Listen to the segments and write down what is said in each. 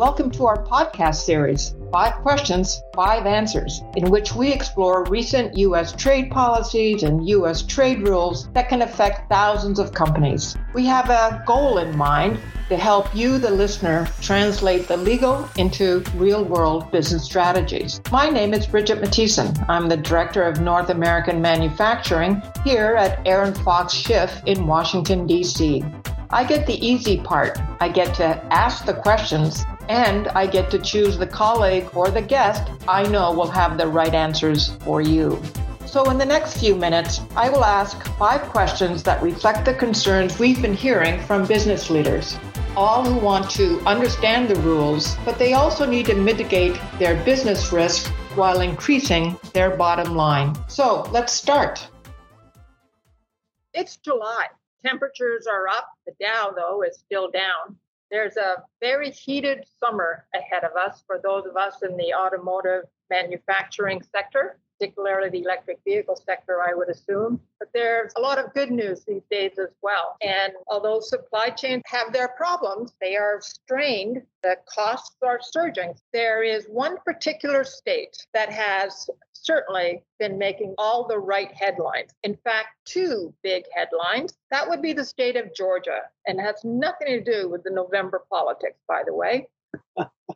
Welcome to our podcast series, Five Questions, Five Answers, in which we explore recent U.S. trade policies and U.S. trade rules that can affect thousands of companies. We have a goal in mind to help you, the listener, translate the legal into real world business strategies. My name is Bridget Mattison. I'm the Director of North American Manufacturing here at ArentFox Schiff in Washington, D.C. I get the easy part. I get to ask the questions and I get to choose the colleague or the guest I know will have the right answers for you. So, in the next few minutes, I will ask five questions that reflect the concerns we've been hearing from business leaders. All who want to understand the rules, but they also need to mitigate their business risk while increasing their bottom line. So, let's start. It's July. Temperatures are up. The Dow, though, is still down. There's a very heated summer ahead of us for those of us in the automotive manufacturing sector, particularly the electric vehicle sector, I would assume. But there's a lot of good news these days as well. And although supply chains have their problems, they are strained, the costs are surging. There is one particular state that has certainly been making all the right headlines. In fact, two big headlines. That would be the state of Georgia, and has nothing to do with the November politics, by the way.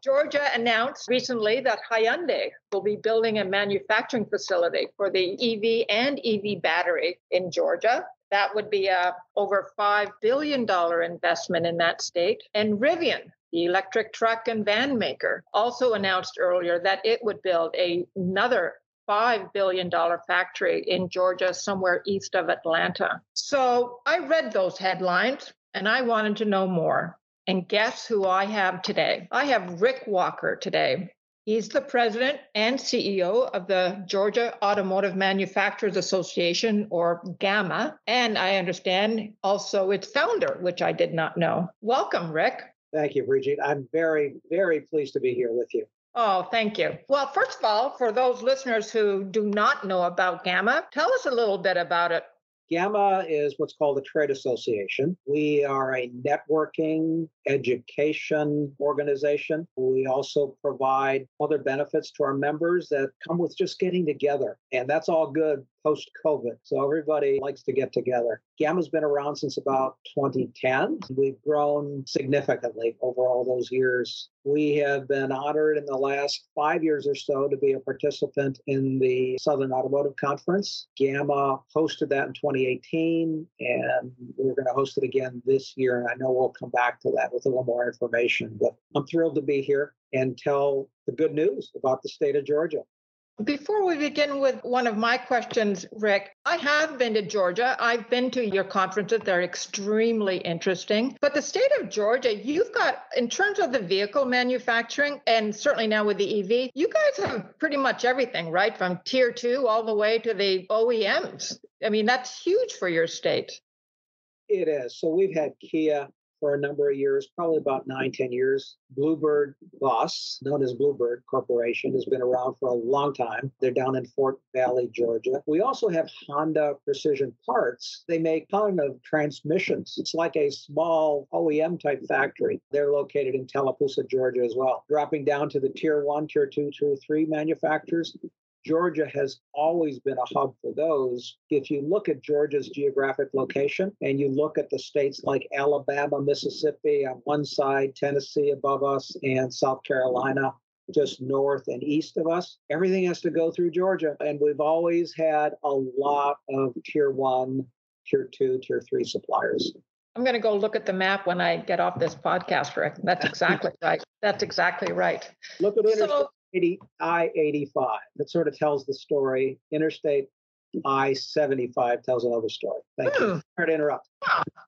Georgia announced recently that Hyundai will be building a manufacturing facility for the EV and EV battery in Georgia. That would be a over $5 billion investment in that state. And Rivian, the electric truck and van maker, also announced earlier that it would build a, another $5 billion factory in Georgia, somewhere east of Atlanta. So I read those headlines and I wanted to know more. And guess who I have today? I have Rick Walker today. He's the president and CEO of the Georgia Automotive Manufacturers Association, or GAMA. And I understand also its founder, which I did not know. Welcome, Rick. Thank you, Brigitte. I'm very, very pleased to be here with you. Oh, thank you. Well, first of all, for those listeners who do not know about GAMA, tell us a little bit about it. GAMA is what's called a trade association. We are a networking education organization. We also provide other benefits to our members that come with just getting together. And that's all good post COVID. So everybody likes to get together. GAMA's been around since about 2010. We've grown significantly over all those years. We have been honored in the last five years or so to be a participant in the Southern Automotive Conference. GAMA hosted that in 2018, and we're going to host it again this year. And I know we'll come back to that with a little more information. But I'm thrilled to be here and tell the good news about the state of Georgia. Before we begin with one of my questions, Rick, I have been to Georgia. I've been to your conferences. They're extremely interesting. But the state of Georgia, you've got, in terms of the vehicle manufacturing, and certainly now with the EV, you guys have pretty much everything, right? From tier two all the way to the OEMs. I mean, that's huge for your state. It is. So we've had Kia, for a number of years, probably about nine, ten years. Blue Bird Bus, known as Blue Bird Corporation, has been around for a long time. They're down in Fort Valley, Georgia. We also have Honda Precision Parts. They make ton of transmissions. It's like a small OEM type factory. They're located in Tallapoosa, Georgia as well. Dropping down to the tier one, tier two, tier three manufacturers, Georgia has always been a hub for those. If you look at Georgia's geographic location and you look at the states like Alabama, Mississippi on one side, Tennessee above us, and South Carolina just north and east of us, everything has to go through Georgia. And we've always had a lot of tier one, tier two, tier three suppliers. I'm going to go look at the map when I get off this podcast, Rick. That's exactly right. That's exactly right. Look at Interstate so, 80, I-85. That sort of tells the story. Interstate I-75 tells another story. Thank hmm. you. Sorry to interrupt.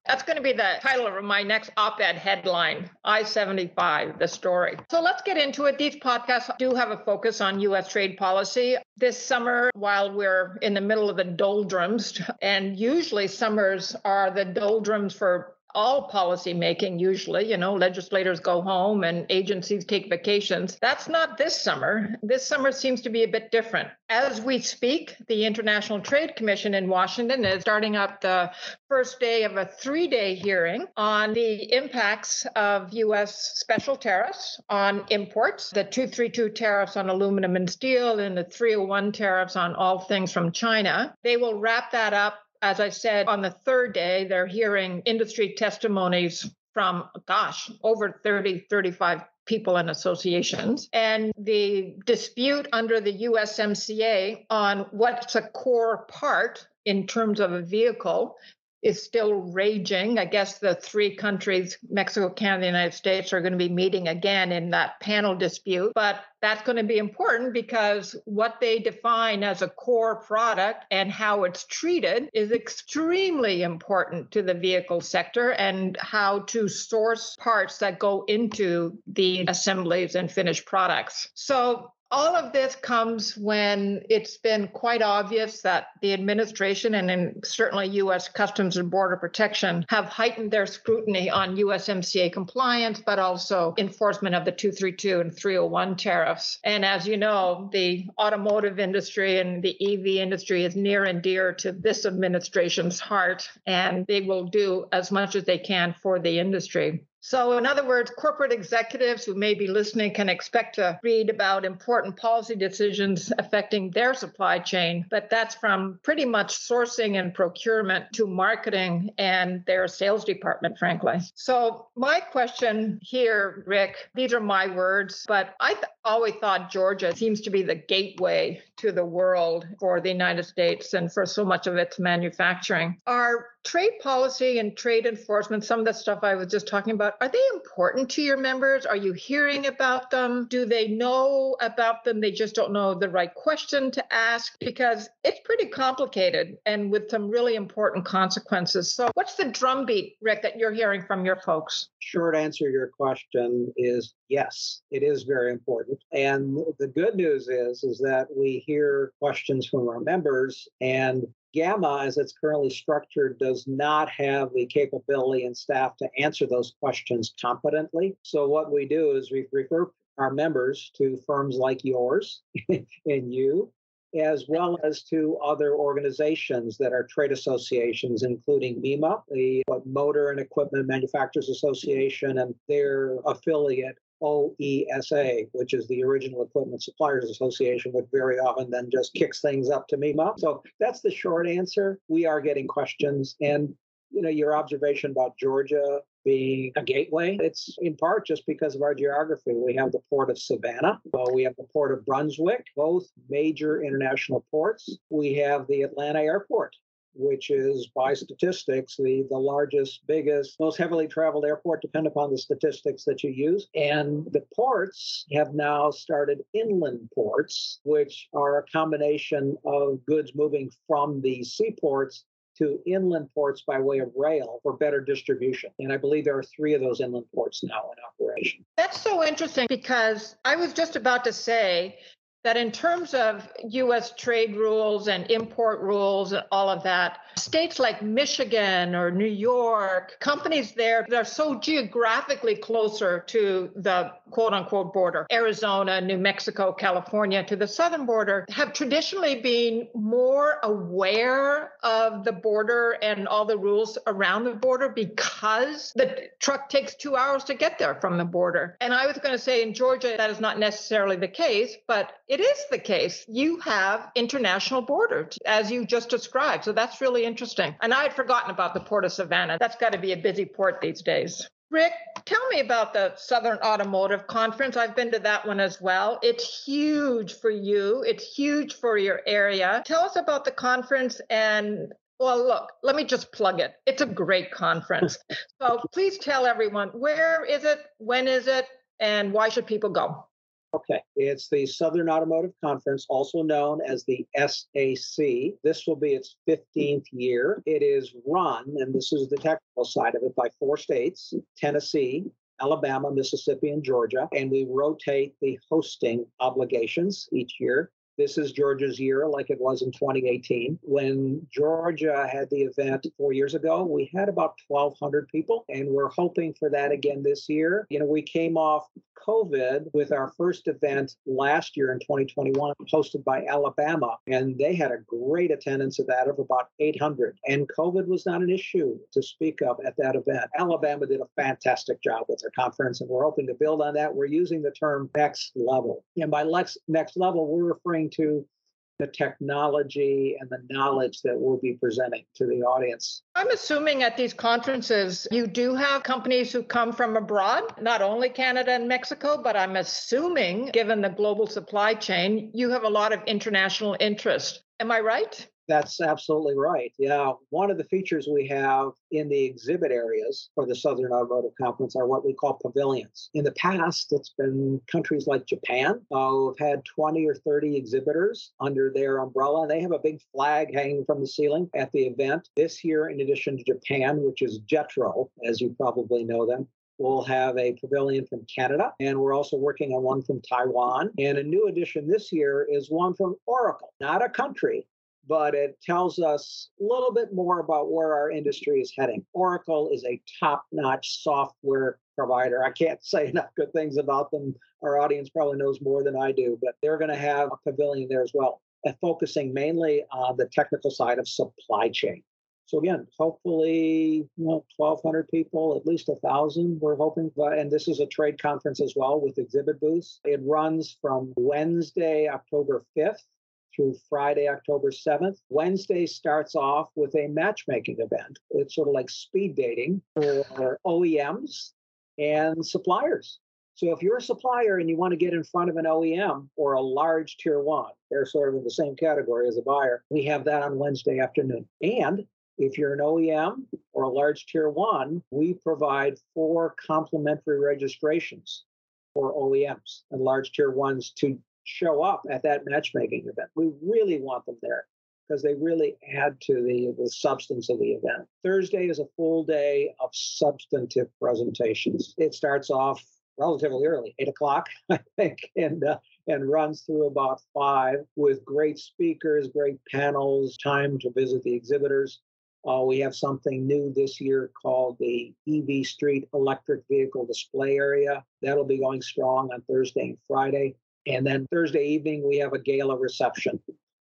That's going to be the title of my next op-ed headline, I-75, the story. So let's get into it. These podcasts do have a focus on U.S. trade policy. This summer, while we're in the middle of the doldrums, and usually summers are the doldrums for all policy making usually you know legislators go home and agencies take vacations. That's not this summer. This summer seems to be a bit different. As we speak the international trade commission in washington is starting up the first day of a three-day hearing on the impacts of us special tariffs on imports the 232 tariffs on aluminum and steel and the 301 tariffs on all things from china. They will wrap that up as I said, on the third day, they're hearing industry testimonies from, gosh, over 30, 35 people and associations. And the dispute under the USMCA on what's a core part in terms of a vehicle is still raging. I guess the three countries, Mexico, Canada, United States, are going to be meeting again in that panel dispute. But that's going to be important because what they define as a core product and how it's treated is extremely important to the vehicle sector and how to source parts that go into the assemblies and finished products. So all of this comes when it's been quite obvious that the administration and certainly U.S. Customs and Border Protection have heightened their scrutiny on USMCA compliance, but also enforcement of the 232 and 301 tariffs. And as you know, the automotive industry and the EV industry is near and dear to this administration's heart, and they will do as much as they can for the industry. So, in other words, corporate executives who may be listening can expect to read about important policy decisions affecting their supply chain, but that's from pretty much sourcing and procurement to marketing and their sales department, frankly. So, my question here, Rick, these are my words, but I th- always thought Georgia seems to be the gateway to the world for the United States and for so much of its manufacturing. Are trade policy and trade enforcement, some of the stuff I was just talking about, are they important to your members? Are you hearing about them? Do they know about them? They just don't know the right question to ask because it's pretty complicated and with some really important consequences. So, what's the drumbeat, Rick, that you're hearing from your folks? Short answer to your question is yes, it is very important. And the good news is, is that we hear questions from our members and GAMA, as it's currently structured, does not have the capability and staff to answer those questions competently. So, what we do is we refer our members to firms like yours and you, as well as to other organizations that are trade associations, including MEMA, the Motor and Equipment Manufacturers Association, and their affiliate, OESA, which is the Original Equipment Suppliers Association, which very often then just kicks things up to MEMA. So that's the short answer. We are getting questions. And you know, your observation about Georgia being a gateway, it's in part just because of our geography. We have the port of Savannah, well, we have the port of Brunswick, both major international ports. We have the Atlanta airport, which is by statistics the, the largest, biggest, most heavily traveled airport, depending upon the statistics that you use. And the ports have now started inland ports, which are a combination of goods moving from the seaports to inland ports by way of rail for better distribution. And I believe there are three of those inland ports now in operation. That's so interesting because I was just about to say that in terms of US trade rules and import rules and all of that, states like Michigan or New York, companies there, they're so geographically closer to the quote unquote border. Arizona, New Mexico, California to the southern border have traditionally been more aware of the border and all the rules around the border because the truck takes two hours to get there from the border. And I was going to say in Georgia, that is not necessarily the case, but it is the case. You have international borders, as you just described. So that's really interesting. And I had forgotten about the Port of Savannah. That's got to be a busy port these days. Rick, tell me about the Southern Automotive Conference. I've been to that one as well. It's huge for you, it's huge for your area. Tell us about the conference and well, look, let me just plug it. It's a great conference. so please tell everyone where is it, when is it, and why should people go? Okay, it's the Southern Automotive Conference, also known as the SAC. This will be its 15th year. It is run, and this is the technical side of it, by four states Tennessee, Alabama, Mississippi, and Georgia. And we rotate the hosting obligations each year. This is Georgia's year, like it was in 2018. When Georgia had the event four years ago, we had about 1,200 people, and we're hoping for that again this year. You know, we came off COVID with our first event last year in 2021, hosted by Alabama, and they had a great attendance of that of about 800. And COVID was not an issue to speak of at that event. Alabama did a fantastic job with their conference, and we're hoping to build on that. We're using the term next level. And by next level, we're referring to the technology and the knowledge that we'll be presenting to the audience. I'm assuming at these conferences, you do have companies who come from abroad, not only Canada and Mexico, but I'm assuming, given the global supply chain, you have a lot of international interest. Am I right? That's absolutely right. Yeah. One of the features we have in the exhibit areas for the Southern Automotive Conference are what we call pavilions. In the past, it's been countries like Japan uh, who have had 20 or 30 exhibitors under their umbrella, and they have a big flag hanging from the ceiling at the event. This year, in addition to Japan, which is JETRO, as you probably know them, We'll have a pavilion from Canada, and we're also working on one from Taiwan. And a new addition this year is one from Oracle, not a country, but it tells us a little bit more about where our industry is heading. Oracle is a top notch software provider. I can't say enough good things about them. Our audience probably knows more than I do, but they're going to have a pavilion there as well, and focusing mainly on the technical side of supply chain. So again, hopefully, you know, 1,200 people, at least a thousand. We're hoping, and this is a trade conference as well with exhibit booths. It runs from Wednesday, October 5th through Friday, October 7th. Wednesday starts off with a matchmaking event. It's sort of like speed dating for OEMs and suppliers. So if you're a supplier and you want to get in front of an OEM or a large tier one, they're sort of in the same category as a buyer. We have that on Wednesday afternoon. And if you're an OEM or a large tier one, we provide four complimentary registrations for OEMs and large tier ones to show up at that matchmaking event. We really want them there because they really add to the, the substance of the event. Thursday is a full day of substantive presentations. It starts off relatively early, eight o'clock, I think, and uh, and runs through about five with great speakers, great panels, time to visit the exhibitors. Uh, we have something new this year called the EV Street Electric Vehicle Display Area. That'll be going strong on Thursday and Friday. And then Thursday evening, we have a gala reception,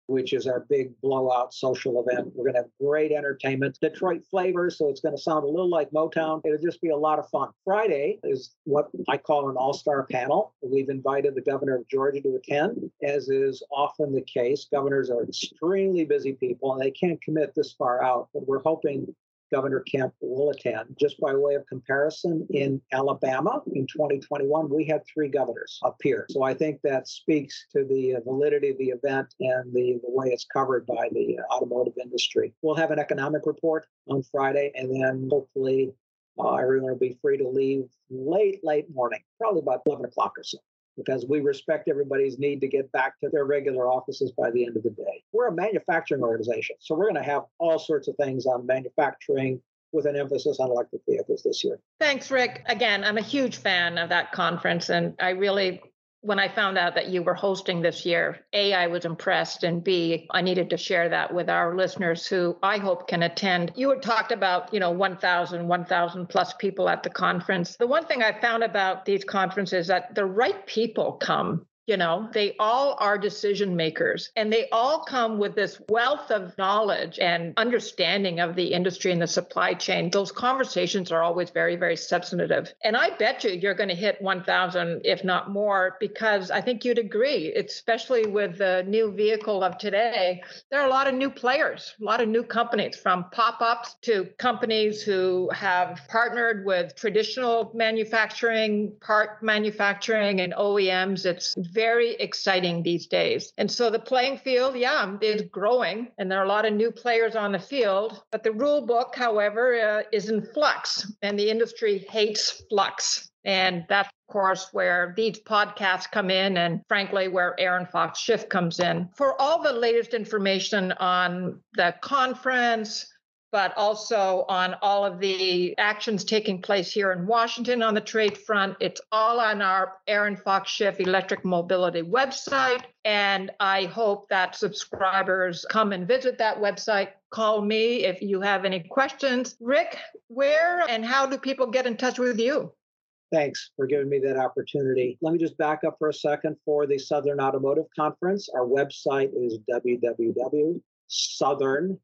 which is our big blowout social event. We're going to have great entertainment, Detroit flavor. So it's going to sound a little like Motown. It'll just be a lot of fun. Friday is what I call an all star panel. We've invited the governor of Georgia to attend, as is often the case. Governors are extremely busy people and they can't commit this far out, but we're hoping Governor Kemp will attend. Just by way of comparison, in Alabama in 2021, we had three governors up here. So I think that speaks to the validity of the event and the, the way it's covered by the automotive industry. We'll have an economic report on Friday, and then hopefully uh, everyone will be free to leave late, late morning, probably about 11 o'clock or so because we respect everybody's need to get back to their regular offices by the end of the day. We're a manufacturing organization, so we're going to have all sorts of things on manufacturing with an emphasis on electric vehicles this year. Thanks, Rick. Again, I'm a huge fan of that conference, and I really when I found out that you were hosting this year, A, I was impressed, and B, I needed to share that with our listeners who I hope can attend. You had talked about, you know, 1,000, 1,000 plus people at the conference. The one thing I found about these conferences that the right people come you know, they all are decision makers and they all come with this wealth of knowledge and understanding of the industry and the supply chain. Those conversations are always very, very substantive. And I bet you you're going to hit 1,000, if not more, because I think you'd agree, especially with the new vehicle of today. There are a lot of new players, a lot of new companies from pop ups to companies who have partnered with traditional manufacturing, part manufacturing, and OEMs. It's very exciting these days. And so the playing field, yeah, is growing, and there are a lot of new players on the field. But the rule book, however, uh, is in flux, and the industry hates flux. And that's, of course, where these podcasts come in, and frankly, where ArentFox Schiff comes in. For all the latest information on the conference, but also on all of the actions taking place here in Washington on the trade front. It's all on our ArentFox Schiff Electric Mobility website. And I hope that subscribers come and visit that website. Call me if you have any questions. Rick, where and how do people get in touch with you? Thanks for giving me that opportunity. Let me just back up for a second for the Southern Automotive Conference. Our website is www.southernauto,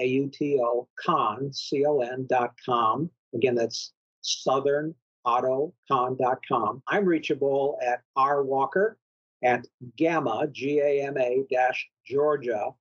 A-U-T-O, con, C-O-N dot com. Again, that's southernautocon.com. I'm reachable at rwalker at gama, G-A-M-A dash Georgia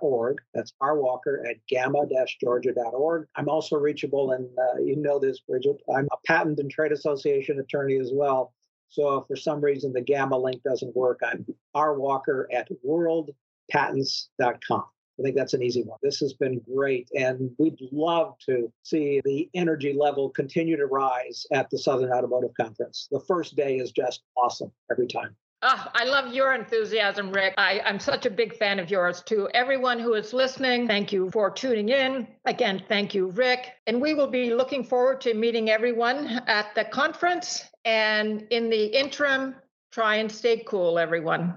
org. That's rwalker at gama dash georgia.org. I'm also reachable, and uh, you know this, Bridget. I'm a patent and trade association attorney as well. So if for some reason the GAMA link doesn't work, I'm rwalker at worldpatents.com. I think that's an easy one. This has been great. And we'd love to see the energy level continue to rise at the Southern Automotive Conference. The first day is just awesome every time. Oh, I love your enthusiasm, Rick. I, I'm such a big fan of yours. too. everyone who is listening, thank you for tuning in. Again, thank you, Rick. And we will be looking forward to meeting everyone at the conference. And in the interim, try and stay cool, everyone.